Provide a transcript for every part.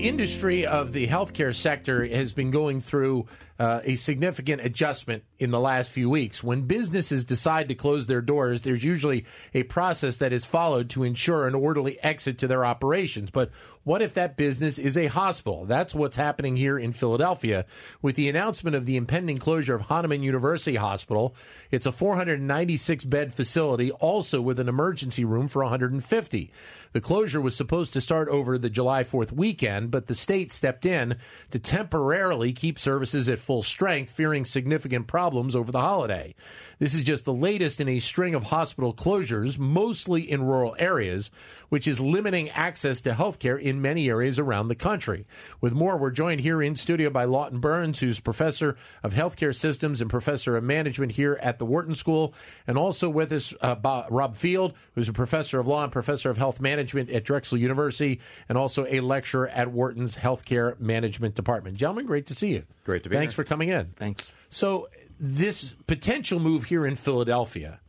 industry of the healthcare sector has been going through uh, a significant adjustment in the last few weeks. When businesses decide to close their doors, there's usually a process that is followed to ensure an orderly exit to their operations. But what if that business is a hospital? That's what's happening here in Philadelphia with the announcement of the impending closure of Hahnemann University Hospital. It's a 496 bed facility, also with an emergency room for 150. The closure was supposed to start over the July 4th weekend, but the state stepped in to temporarily keep services at full strength, fearing significant problems over the holiday. This is just the latest in a string of hospital closures, mostly in rural areas, which is limiting access to health care in many areas around the country. With more, we're joined here in studio by Lawton Burns, who's professor of healthcare systems and professor of management here at the Wharton School, and also with us, uh, Bob, Rob Field, who's a professor of law and professor of health management at Drexel University, and also a lecturer at Wharton's Healthcare Management Department. Gentlemen, great to see you. Great to be here. Thanks here. for coming in. Thanks. So, this potential move here in Philadelphia,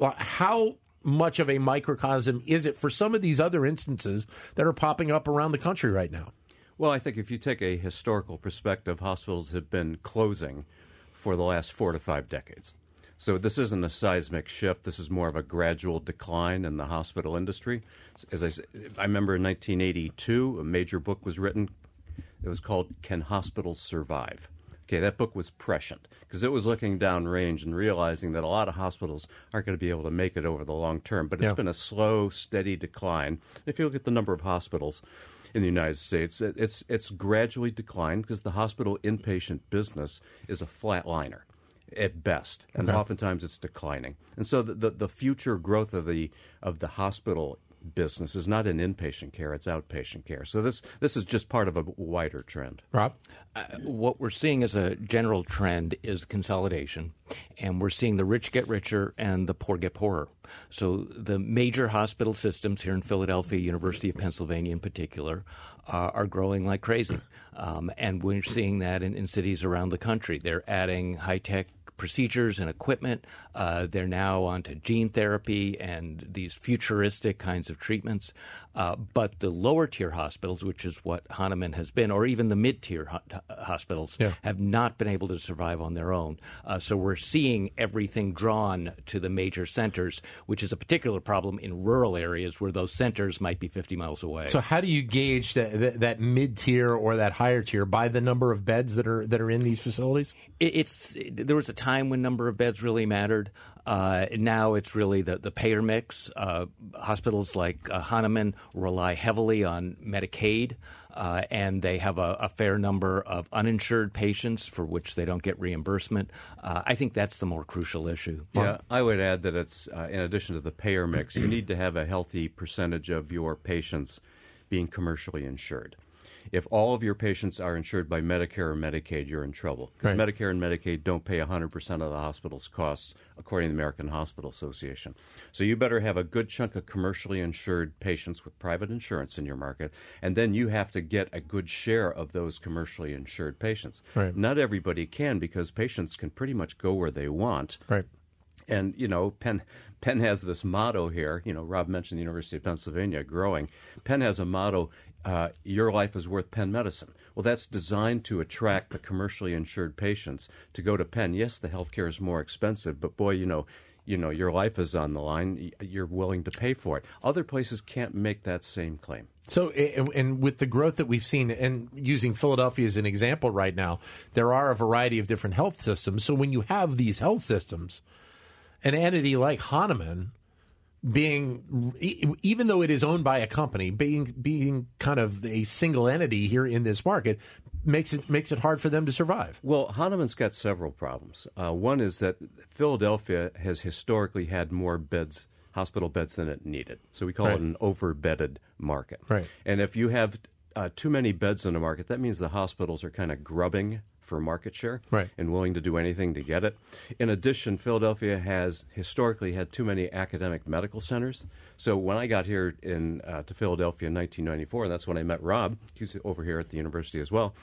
uh, how much of a microcosm is it for some of these other instances that are popping up around the country right now? Well, I think if you take a historical perspective, hospitals have been closing for the last four to five decades. So this isn't a seismic shift. This is more of a gradual decline in the hospital industry. As I, said, I remember in 1982, a major book was written. It was called "Can Hospitals Survive?" Okay, that book was prescient because it was looking downrange and realizing that a lot of hospitals aren't going to be able to make it over the long term. But it's Yeah. been a slow, steady decline. If you look at the number of hospitals in the United States, it's it's gradually declined because the hospital inpatient business is a flatliner at best, and Okay. oftentimes it's declining. And so the, the the future growth of the of the hospital business is not in inpatient care; it's outpatient care. So this this is just part of a wider trend. Rob? What we're seeing as a general trend is consolidation, and we're seeing the rich get richer and the poor get poorer. So the major hospital systems here in Philadelphia, University of Pennsylvania in particular, uh, are growing like crazy, um, and we're seeing that in, in cities around the country. They're adding high tech procedures and equipment. Uh, they're now onto gene therapy and these futuristic kinds of treatments. Uh, but the lower tier hospitals, which is what Hahnemann has been, or even the mid tier ho- hospitals, Yeah. have not been able to survive on their own. Uh, so we're seeing everything drawn to the major centers, which is a particular problem in rural areas where those centers might be 50 miles away. So, how do you gauge that, that, that mid tier or that higher tier by the number of beds that are that are in these facilities? It- it's there was a time when number of beds really mattered. Uh, now it's really the, the payer mix. Uh, hospitals like uh, Hahnemann rely heavily on Medicaid, uh, and they have a, a fair number of uninsured patients for which they don't get reimbursement. Uh, I think that's the more crucial issue. Yeah, I would add that it's uh, in addition to the payer mix, you need to have a healthy percentage of your patients being commercially insured. If all of your patients are insured by Medicare or Medicaid, you're in trouble because Right. Medicare and Medicaid don't pay 100% of the hospital's costs, according to the American Hospital Association. So you better have a good chunk of commercially insured patients with private insurance in your market, and then you have to get a good share of those commercially insured patients. Right. Not everybody can because patients can pretty much go where they want. Right. And you know, Penn Penn has this motto here. You know, Rob mentioned the University of Pennsylvania growing. Penn has a motto: uh, "Your life is worth Penn medicine." Well, that's designed to attract the commercially insured patients to go to Penn. Yes, the healthcare is more expensive, but boy, you know. You know, your life is on the line. You're willing to pay for it. Other places can't make that same claim. So, and, with the growth that we've seen, and using Philadelphia as an example right now, there are a variety of different health systems. So, when you have these health systems, an entity like Hahnemann being, even though it is owned by a company, being being kind of a single entity here in this market, makes it makes it hard for them to survive. Well, Hahnemann's got several problems. Uh, one is that Philadelphia has historically had more beds, hospital beds, than it needed. So we call Right. it an overbedded market. Right. And if you have uh, too many beds in a market, that means the hospitals are kind of grubbing for market share Right. and willing to do anything to get it. In addition, Philadelphia has historically had too many academic medical centers. So when I got here in uh, to Philadelphia in 1994, and that's when I met Rob, he's over here at the university as well.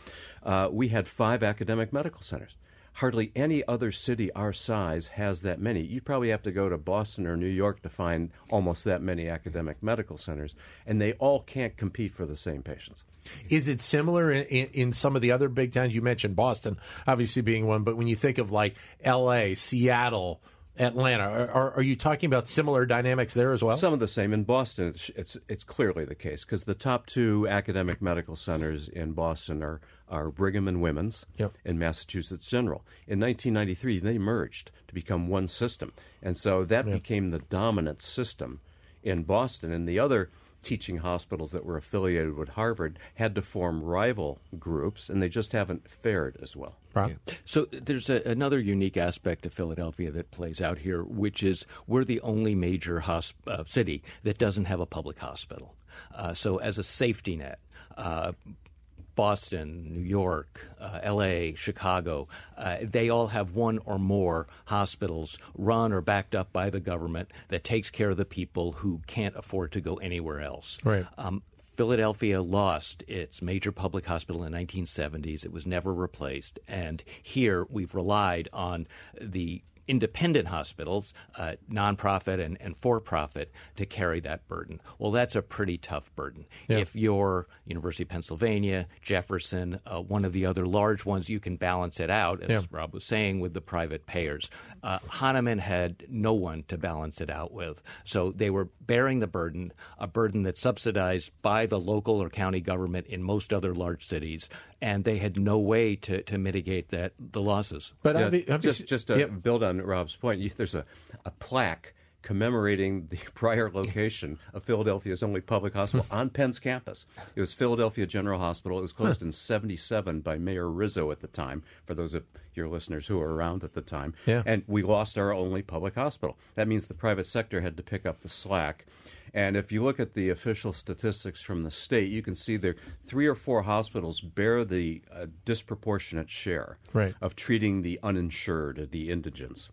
Uh, we had five academic medical centers. Hardly any other city our size has that many. You'd probably have to go to Boston or New York to find almost that many academic medical centers, and they all can't compete for the same patients. Is it similar in, in, in, some of the other big towns? You mentioned Boston, obviously being one, but when you think of like L.A., Seattle, Atlanta, are, are, you talking about similar dynamics there as well? Some of the same. In Boston, it's it's, it's clearly the case because the top two academic medical centers in Boston are, are Brigham and Women's yep. and Massachusetts General. In 1993, they merged to become one system, and so that yep. became the dominant system in Boston. And the other teaching hospitals that were affiliated with Harvard had to form rival groups, and they just haven't fared as well. Right. Yeah. So there's a, another unique aspect of Philadelphia that plays out here, which is we're the only major hosp- uh, city that doesn't have a public hospital. Uh, so as a safety net, uh, Boston, New York, uh, LA, Chicago, uh, they all have one or more hospitals run or backed up by the government that takes care of the people who can't afford to go anywhere else. Right. Um, Philadelphia lost its major public hospital in the 1970s. It was never replaced. And here we've relied on the independent hospitals, uh, nonprofit and, and for profit, to carry that burden. Well, that's a pretty tough burden. Yeah. If you're University of Pennsylvania, Jefferson, uh, one of the other large ones, you can balance it out, as yeah. Rob was saying, with the private payers. Uh, Hahnemann had no one to balance it out with. So they were bearing the burden, a burden that's subsidized by the local or county government in most other large cities, and they had no way to, to mitigate that the losses. But yeah, just, just to yep. build on on Rob's point, there's a, a plaque commemorating the prior location of Philadelphia's only public hospital on Penn's campus. It was Philadelphia General Hospital. It was closed in 77 by Mayor Rizzo at the time, for those of your listeners who were around at the time. Yeah. And we lost our only public hospital. That means the private sector had to pick up the slack. And if you look at the official statistics from the state, you can see there three or four hospitals bear the uh, disproportionate share right. of treating the uninsured, the indigents.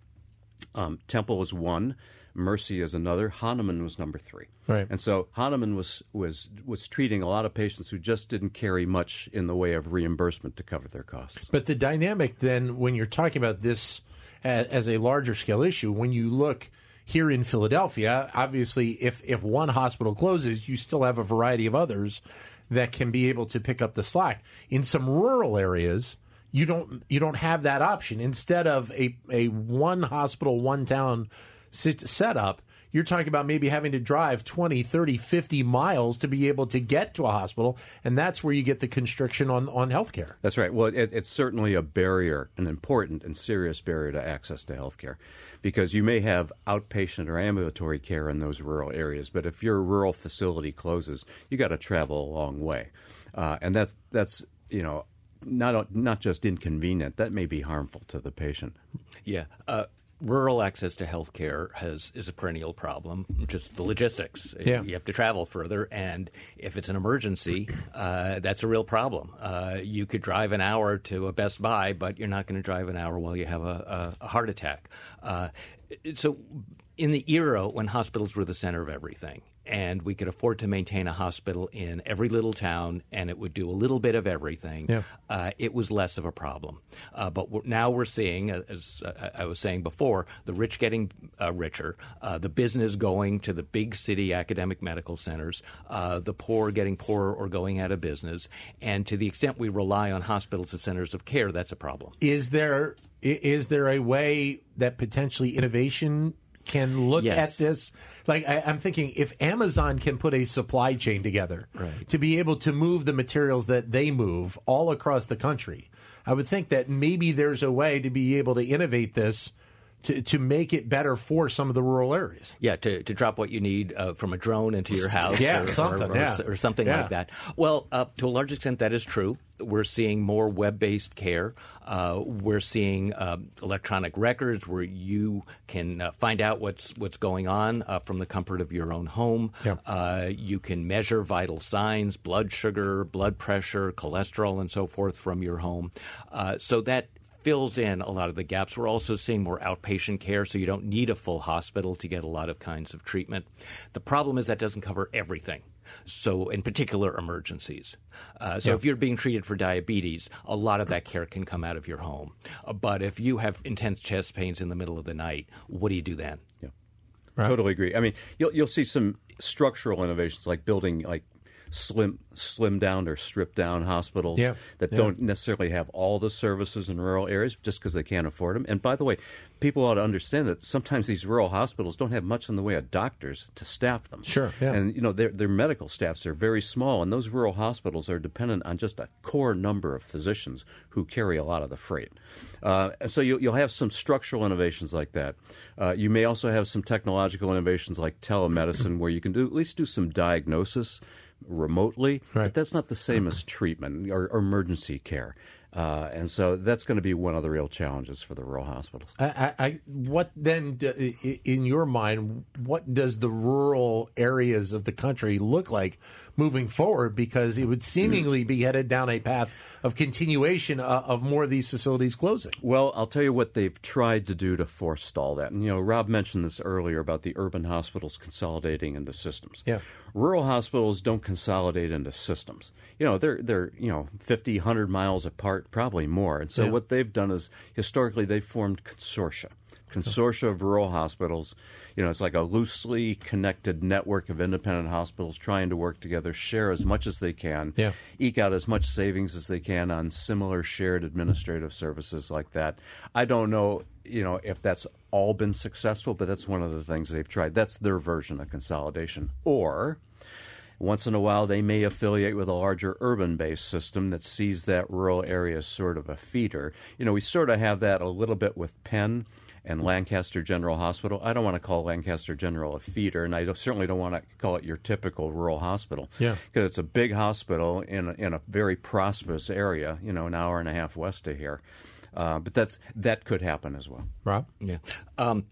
Um, Temple is one. Mercy is another. Hahnemann was number three. Right. And so Hahnemann was, was, was treating a lot of patients who just didn't carry much in the way of reimbursement to cover their costs. But the dynamic then, when you're talking about this as, as a larger scale issue, when you look here in Philadelphia, obviously, if, if one hospital closes, you still have a variety of others that can be able to pick up the slack. In some rural areas, you don't you don't have that option. Instead of a, a one hospital, one town setup, you're talking about maybe having to drive 20, 30, 50 miles to be able to get to a hospital. And that's where you get the constriction on, on healthcare. That's right. Well, it, it's certainly a barrier, an important and serious barrier to access to healthcare because you may have outpatient or ambulatory care in those rural areas. But if your rural facility closes, you got to travel a long way. Uh, and that's, that's, you know, not not just inconvenient, that may be harmful to the patient. Yeah. Uh, rural access to health care has is a perennial problem. Just the logistics. Yeah. You have to travel further, and if it's an emergency, uh, that's a real problem. Uh, you could drive an hour to a Best Buy, but you're not going to drive an hour while you have a, a, a heart attack. Uh, so, in the era when hospitals were the center of everything, and we could afford to maintain a hospital in every little town, and it would do a little bit of everything. Yeah. Uh, it was less of a problem. Uh, but we're, now we're seeing, uh, as I was saying before, the rich getting uh, richer, uh, the business going to the big city academic medical centers, uh, the poor getting poorer or going out of business, and to the extent we rely on hospitals as centers of care, that's a problem. Is there is there a way that potentially innovation can look yes. at this. Like I, am thinking, if Amazon can put a supply chain together right. to be able to move the materials that they move all across the country, I would think that maybe there's a way to be able to innovate this to, to make it better for some of the rural areas. Yeah, to, to drop what you need uh, from a drone into your house. Yeah, or, something, or, or, yeah. or something yeah. like that. Well, uh, to a large extent, that is true. We're seeing more web-based care. Uh, we're seeing uh, electronic records where you can uh, find out what's what's going on uh, from the comfort of your own home. Yeah. you can measure vital signs, blood sugar, blood pressure, cholesterol, and so forth from your home. so that fills in a lot of the gaps. We're also seeing more outpatient care, so you don't need a full hospital to get a lot of kinds of treatment. The problem is that doesn't cover everything. So, in particular, emergencies. Uh, so, yeah. if you're being treated for diabetes, a lot of that care can come out of your home. Uh, but if you have intense chest pains in the middle of the night, what do you do then? Yeah. Right. Totally agree. I mean, you'll you'll see some structural innovations like building like slim slim down or stripped down hospitals yeah. that yeah. don't necessarily have all the services in rural areas just because they can't afford them. And by the way, people ought to understand that sometimes these rural hospitals don't have much in the way of doctors to staff them. Sure, yeah. And you know their their medical staffs are very small, and those rural hospitals are dependent on just a core number of physicians who carry a lot of the freight. Uh, so you, will have some structural innovations like that. Uh, you may also have some technological innovations like telemedicine, where you can do at least do some diagnosis remotely, right. but that's not the same as treatment or, or emergency care. Uh, and so that's going to be one of the real challenges for the rural hospitals. I, I, what then, in your mind, what does the rural areas of the country look like moving forward? Because it would seemingly be headed down a path of continuation uh, of more of these facilities closing. Well, I'll tell you what they've tried to do to forestall that. And, you know, Rob mentioned this earlier about the urban hospitals consolidating into systems. Yeah. Rural hospitals don't consolidate into systems. You know, they're, they're you know, 50, 100 miles apart, probably more. And so Yeah. what they've done is historically they've formed consortia. Consortia of rural hospitals. You know, it's like a loosely connected network of independent hospitals trying to work together, share as much as they can, Yeah. eke out as much savings as they can on similar shared administrative services like that. I don't know, you know, if that's all been successful, but that's one of the things they've tried. That's their version of consolidation. Or once in a while, they may affiliate with a larger urban based system that sees that rural area as sort of a feeder. You know, we sort of have that a little bit with Penn and Lancaster General Hospital. I don't want to call Lancaster General a feeder, and I don't, certainly don't want to call it your typical rural hospital. Yeah. Because it's a big hospital in a, in a very prosperous area, you know, an hour and a half west of here. Uh, but that's that could happen as well. Rob? Yeah. Um,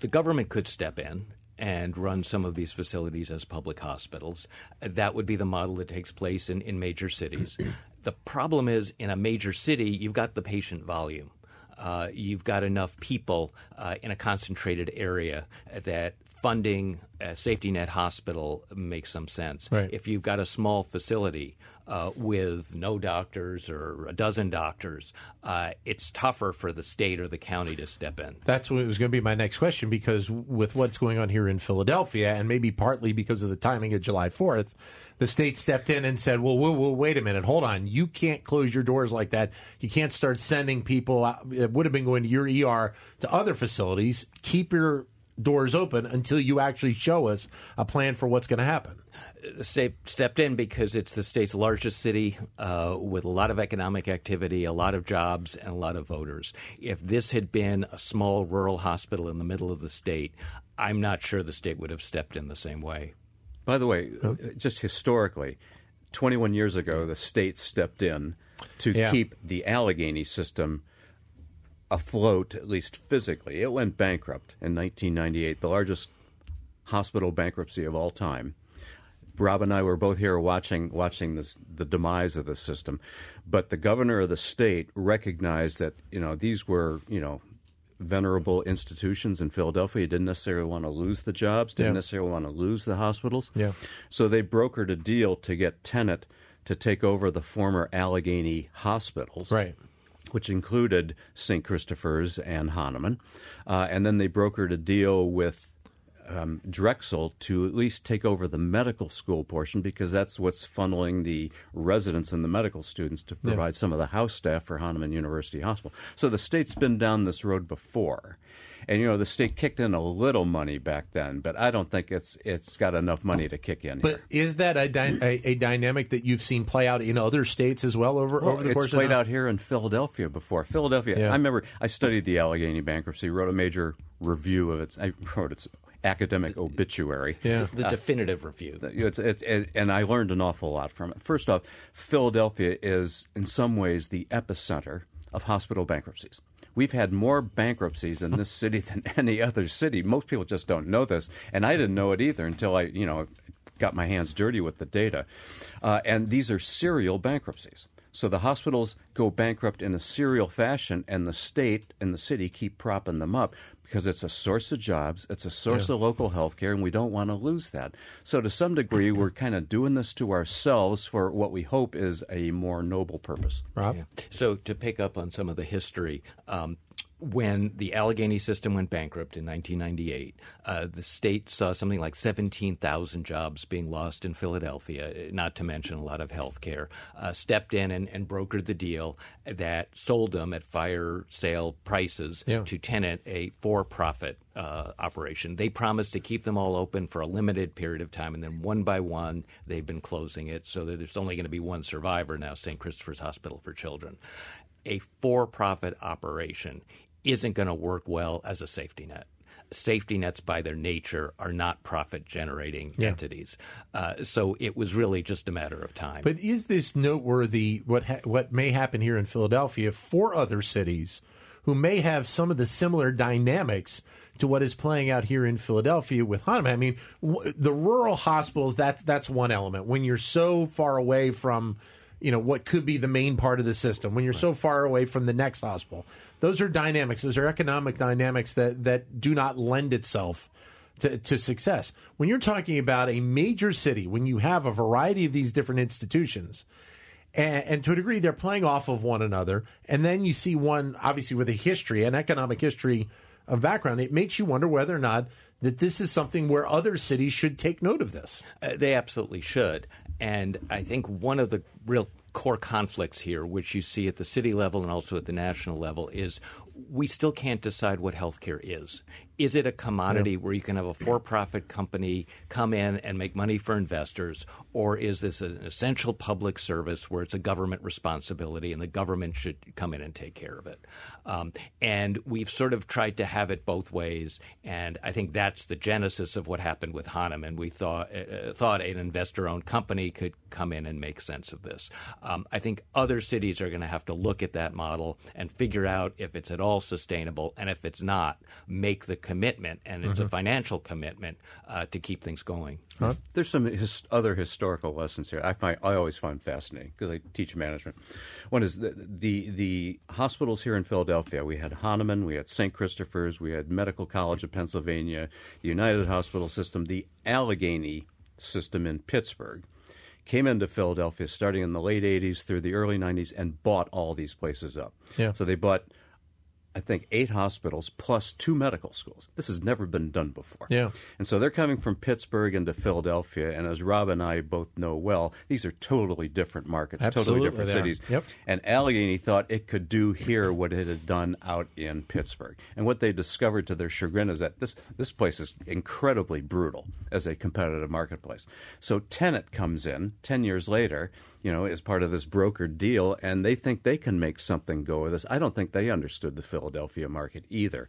the government could step in and run some of these facilities as public hospitals. That would be the model that takes place in, in major cities. the problem is, in a major city, you've got the patient volume. Uh, you've got enough people uh, in a concentrated area that funding a safety net hospital makes some sense. Right. If you've got a small facility uh, with no doctors or a dozen doctors, uh, it's tougher for the state or the county to step in. That's what was going to be my next question because with what's going on here in Philadelphia, and maybe partly because of the timing of July 4th, the state stepped in and said, well, whoa, whoa, wait a minute, hold on. You can't close your doors like that. You can't start sending people out, that would have been going to your ER to other facilities. Keep your doors open until you actually show us a plan for what's going to happen. the state stepped in because it's the state's largest city uh, with a lot of economic activity, a lot of jobs, and a lot of voters. If this had been a small rural hospital in the middle of the state, I'm not sure the state would have stepped in the same way. By the way, oh. uh, just historically, 21 years ago, the state stepped in to Yeah. keep the Allegheny system afloat, at least physically. It went bankrupt in 1998, the largest hospital bankruptcy of all time. Rob and I were both here watching watching this the demise of the system, but the governor of the state recognized that you know these were you know venerable institutions in Philadelphia. Didn't necessarily want to lose the jobs, didn't Yeah. necessarily want to lose the hospitals. Yeah. So they brokered a deal to get Tenet to take over the former Allegheny hospitals Right. which included St. Christopher's and Hahnemann. Uh, and then they brokered a deal with um, Drexel to at least take over the medical school portion because that's what's funneling the residents and the medical students to provide some of the house staff for Hahnemann University Hospital. So the state's been down this road before. And you know the state kicked in a little money back then, but I don't think it's it's got enough money to kick in. But here. is that a, dy- a, a dynamic that you've seen play out in other states as well over, Well, over the it's course played of out here in Philadelphia before. Philadelphia. Yeah. I remember I studied the Allegheny bankruptcy, wrote a major review of its. I wrote its academic obituary. Yeah. The definitive review. It's, it's, it, and I learned an awful lot from it. First off, Philadelphia is in some ways the epicenter of hospital bankruptcies. We've had more bankruptcies in this city than any other city. Most people just don't know this, and I didn't know it either until I, you know, got my hands dirty with the data. Uh, and these are serial bankruptcies. So the hospitals go bankrupt in a serial fashion, and the state and the city keep propping them up because it's a source of jobs, it's a source yeah. of local health care, and we don't want to lose that. So, to some degree, we're kind of doing this to ourselves for what we hope is a more noble purpose. Rob? Yeah. So, to pick up on some of the history, um, when the Allegheny system went bankrupt in 1998, uh, the state saw something like 17,000 jobs being lost in Philadelphia, not to mention a lot of health care, uh, stepped in and, and, brokered the deal that sold them at fire sale prices yeah. to Tenet, a for profit uh, operation. They promised to keep them all open for a limited period of time, and then one by one, they've been closing it so that there's only going to be one survivor now, St. Christopher's Hospital for Children. A for profit operation isn't going to work well as a safety net. Safety nets, by their nature, are not profit generating yeah. entities. Uh, so it was really just a matter of time. But is this noteworthy? What ha- what may happen here in Philadelphia for other cities who may have some of the similar dynamics to what is playing out here in Philadelphia with Hahnemann. I mean, w- the rural hospitals that's that's one element. When you're so far away from you know what could be the main part of the system when you're right. so far away from the next hospital those are dynamics those are economic dynamics that that do not lend itself to, to success when you're talking about a major city when you have a variety of these different institutions and, and, to a degree they're playing off of one another and then you see one obviously with a history an economic history of background it makes you wonder whether or not that this is something where other cities should take note of this. Uh, they absolutely should. And I think one of the real core conflicts here, which you see at the city level and also at the national level, is we still can't decide what healthcare is. Is it a commodity yeah. where you can have a for profit company come in and make money for investors, or is this an essential public service where it's a government responsibility and the government should come in and take care of it? Um, and we've sort of tried to have it both ways, and I think that's the genesis of what happened with Hahnemann. We thought, uh, thought an investor owned company could come in and make sense of this. Um, I think other cities are going to have to look at that model and figure out if it's at all sustainable, and if it's not, make the commitment, and it's mm-hmm. a financial commitment uh, to keep things going. Huh? There's some his, other historical lessons here. I find I always find fascinating because I teach management. One is the, the, the hospitals here in Philadelphia. We had Hahnemann, we had St. Christopher's, we had Medical College of Pennsylvania, the United Hospital System, the Allegheny system in Pittsburgh came into Philadelphia starting in the late 80s through the early 90s and bought all these places up. Yeah. So they bought I think, eight hospitals plus two medical schools. This has never been done before. Yeah. And so they're coming from Pittsburgh into Philadelphia. And as Rob and I both know well, these are totally different markets, Absolutely totally different cities. Yep. And Allegheny thought it could do here what it had done out in Pittsburgh. And what they discovered to their chagrin is that this, this place is incredibly brutal as a competitive marketplace. So Tenet comes in 10 years later you know, as part of this brokered deal, and they think they can make something go with this. I don't think they understood the Philadelphia market either.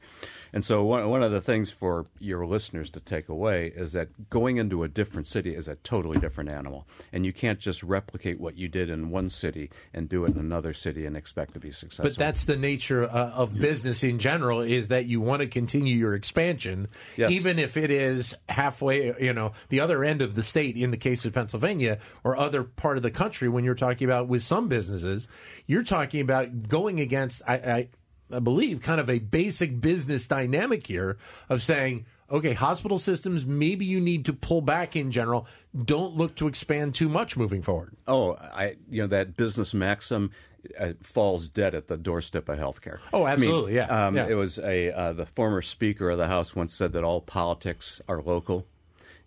And so, one, one of the things for your listeners to take away is that going into a different city is a totally different animal. And you can't just replicate what you did in one city and do it in another city and expect to be successful. But that's the nature uh, of business in general is that you want to continue your expansion, yes. even if it is halfway, you know, the other end of the state in the case of Pennsylvania or other part of the country country when you're talking about with some businesses. You're talking about going against, I, I, I believe, kind of a basic business dynamic here of saying, okay, hospital systems, maybe you need to pull back in general. Don't look to expand too much moving forward. Oh, I, you know, that business maxim uh, falls dead at the doorstep of healthcare. Oh, absolutely, I mean, yeah, um, yeah, It was a uh, the former Speaker of the House once said that all politics are local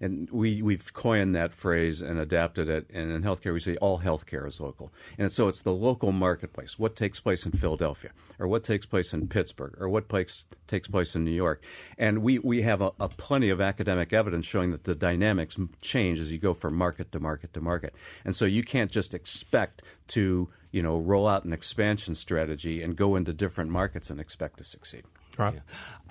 and we we've coined that phrase and adapted it. And in healthcare, we say all healthcare is local, and so it's the local marketplace. What takes place in Philadelphia, or what takes place in Pittsburgh, or what place, takes place in New York, and we we have a, a plenty of academic evidence showing that the dynamics change as you go from market to market to market, and so you can't just expect to you know roll out an expansion strategy and go into different markets and expect to succeed. Right. Yeah.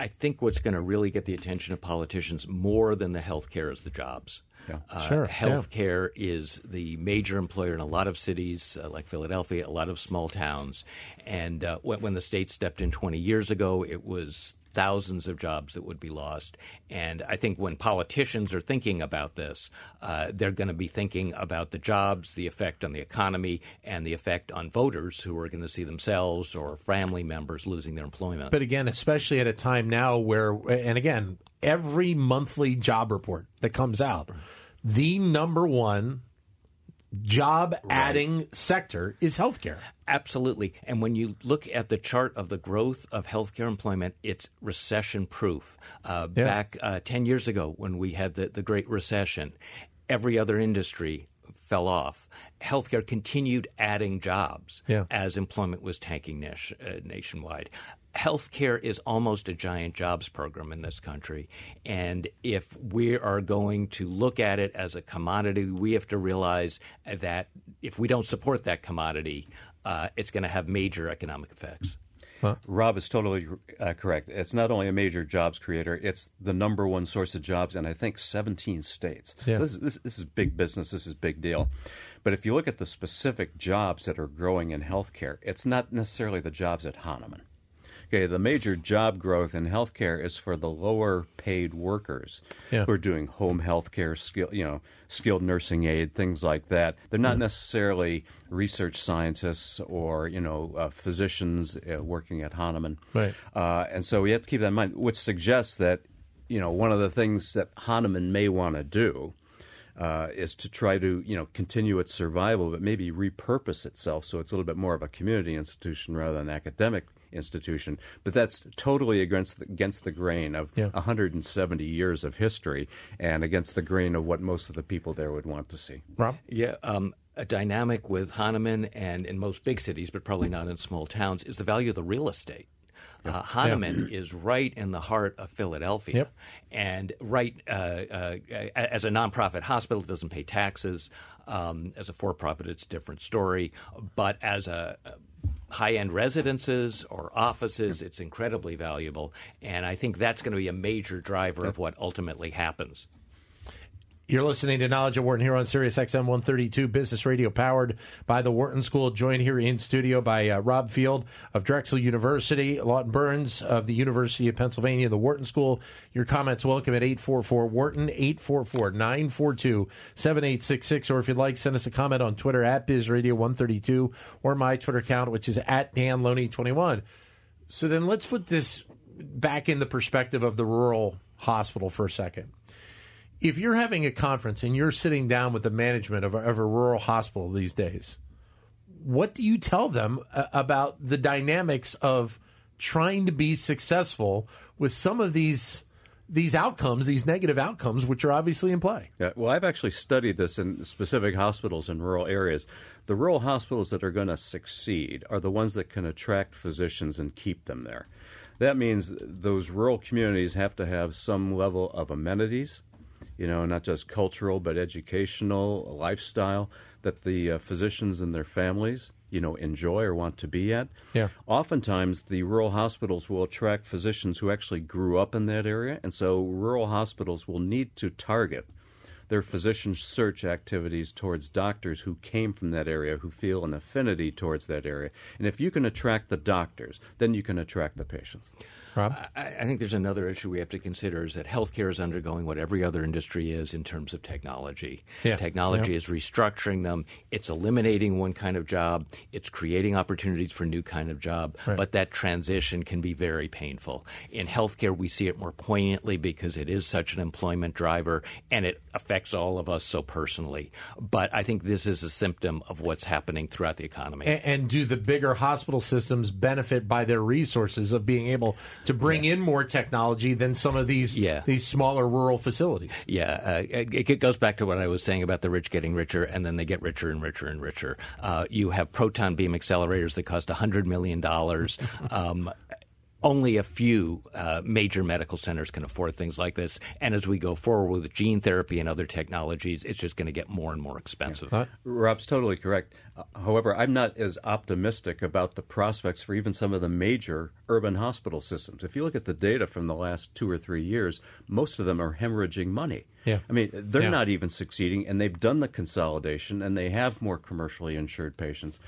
I think what's going to really get the attention of politicians more than the health care is the jobs. Yeah. Uh, sure. Healthcare yeah. is the major employer in a lot of cities uh, like Philadelphia, a lot of small towns. And uh, when, when, the state stepped in 20 years ago, it was thousands of jobs that would be lost. And I think when politicians are thinking about this, uh, they're going to be thinking about the jobs, the effect on the economy, and the effect on voters who are going to see themselves or family members losing their employment. But again, especially at a time now where, and again, every monthly job report that comes out, the number one job adding right. sector is healthcare. Absolutely. And when you look at the chart of the growth of healthcare employment, it's recession proof. Uh, yeah. Back uh, 10 years ago, when we had the, the Great Recession, every other industry fell off. Healthcare continued adding jobs yeah. as employment was tanking nation, uh, nationwide healthcare is almost a giant jobs program in this country. And if we are going to look at it as a commodity, we have to realize that if we don't support that commodity, uh, it's going to have major economic effects. Huh? Rob is totally uh, correct. It's not only a major jobs creator; it's the number one source of jobs in I think 17 states. Yeah. This, this, this is big business. This is big deal. But if you look at the specific jobs that are growing in healthcare, it's not necessarily the jobs at Hahnemann. Okay, the major job growth in healthcare is for the lower paid workers yeah. who are doing home health care, skill, you know, skilled nursing aid, things like that. They're not mm-hmm. necessarily research scientists or you know uh, physicians uh, working at Hahnemann. Right. Uh, and so we have to keep that in mind, which suggests that you know one of the things that Hahnemann may want to do. Uh, is to try to you know continue its survival, but maybe repurpose itself so it's a little bit more of a community institution rather than academic institution. But that's totally against the, against the grain of yeah. 170 years of history and against the grain of what most of the people there would want to see. Rob? Yeah. Um, a dynamic with Hahnemann and in most big cities, but probably not in small towns, is the value of the real estate. Uh, Hahnemann yeah. is right in the heart of Philadelphia, yep. and right uh, uh, as a nonprofit hospital, it doesn't pay taxes. Um, as a for-profit, it's a different story. But as a high end residences or offices, it's incredibly valuable. And I think that's going to be a major driver of what ultimately happens. You're listening to Knowledge at Wharton here on Sirius XM 132 Business Radio, powered by the Wharton School. Joined here in studio by uh, Rob Field of Drexel University, Lawton Burns of the University of Pennsylvania, the Wharton School. Your comments welcome at 844 Wharton, 844 942 7866. Or if you'd like, send us a comment on Twitter at BizRadio 132 or my Twitter account, which is at Dan 21 So then let's put this back in the perspective of the rural hospital for a second if you're having a conference and you're sitting down with the management of a, of a rural hospital these days, what do you tell them uh, about the dynamics of trying to be successful with some of these these outcomes, these negative outcomes, which are obviously in play. Yeah, well, I've actually studied this in specific hospitals in rural areas. The rural hospitals that are going to succeed are the ones that can attract physicians and keep them there. That means those rural communities have to have some level of amenities you know, not just cultural but educational, lifestyle that the uh, physicians and their families, you know, enjoy or want to be at. Yeah. Oftentimes, the rural hospitals will attract physicians who actually grew up in that area, and so rural hospitals will need to target their physician search activities towards doctors who came from that area, who feel an affinity towards that area. And if you can attract the doctors, then you can attract the patients. Rob? I, I, think there's another issue we have to consider is that healthcare is undergoing what every other industry is in terms of technology. Yeah. Technology yeah. is restructuring them. It's eliminating one kind of job. It's creating opportunities for new kind of job. Right. But that transition can be very painful. In healthcare, we see it more poignantly because it is such an employment driver and it affects all of us so personally. But I think this is a symptom of what's happening throughout the economy. And, and do the bigger hospital systems benefit by their resources of being able to bring yeah. in more technology than some of these yeah. these smaller rural facilities. Yeah, uh, it, it, goes back to what I was saying about the rich getting richer, and then they get richer and richer and richer. Uh, you have proton beam accelerators that cost hundred million dollars. Um, only a few uh, major medical centers can afford things like this. And as we go forward with gene therapy and other technologies, it's just going to get more and more expensive. Huh? Rob's totally correct. Uh, however, I'm not as optimistic about the prospects for even some of the major urban hospital systems. If you look at the data from the last two or three years, most of them are hemorrhaging money. Yeah. I mean, they're yeah. not even succeeding, and they've done the consolidation, and they have more commercially insured patients.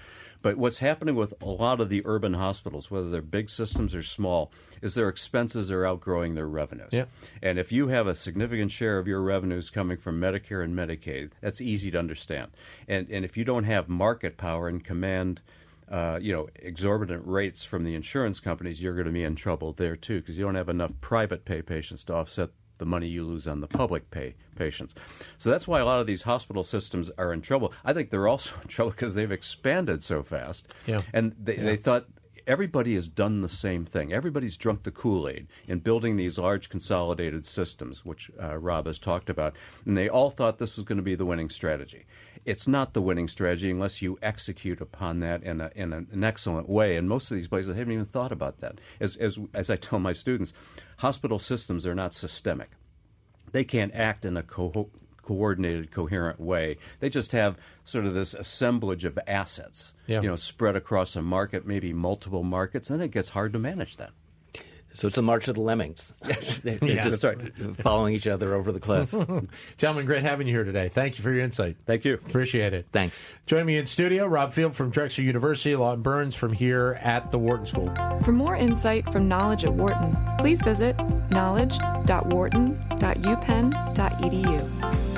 But what's happening with a lot of the urban hospitals, whether they're big systems or small, is their expenses are outgrowing their revenues. Yeah. And if you have a significant share of your revenues coming from Medicare and Medicaid, that's easy to understand. And and if you don't have market power and command uh, you know, exorbitant rates from the insurance companies, you're going to be in trouble there too because you don't have enough private pay patients to offset the money you lose on the public pay patients. So that's why a lot of these hospital systems are in trouble. I think they're also in trouble because they've expanded so fast. Yeah. And they, Yeah. they thought everybody has done the same thing. Everybody's drunk the Kool Aid in building these large consolidated systems, which uh, Rob has talked about. And they all thought this was going to be the winning strategy. It's not the winning strategy unless you execute upon that in, a, in an excellent way. And most of these places haven't even thought about that. As, as, as I tell my students, hospital systems are not systemic they can't act in a co- coordinated, coherent way. They just have sort of this assemblage of assets, Yeah. you know, spread across a market, maybe multiple markets, and it gets hard to manage that. So it's the march of the lemmings. Yes, they're Yeah, just that's right. following each other over the cliff. Gentlemen, great having you here today. Thank you for your insight. Thank you. Appreciate it. Thanks. Joining me in studio, Rob Field from Drexel University, Lawton Burns from here at the Wharton School. For more insight from Knowledge at Wharton, please visit knowledge.wharton.upenn.edu.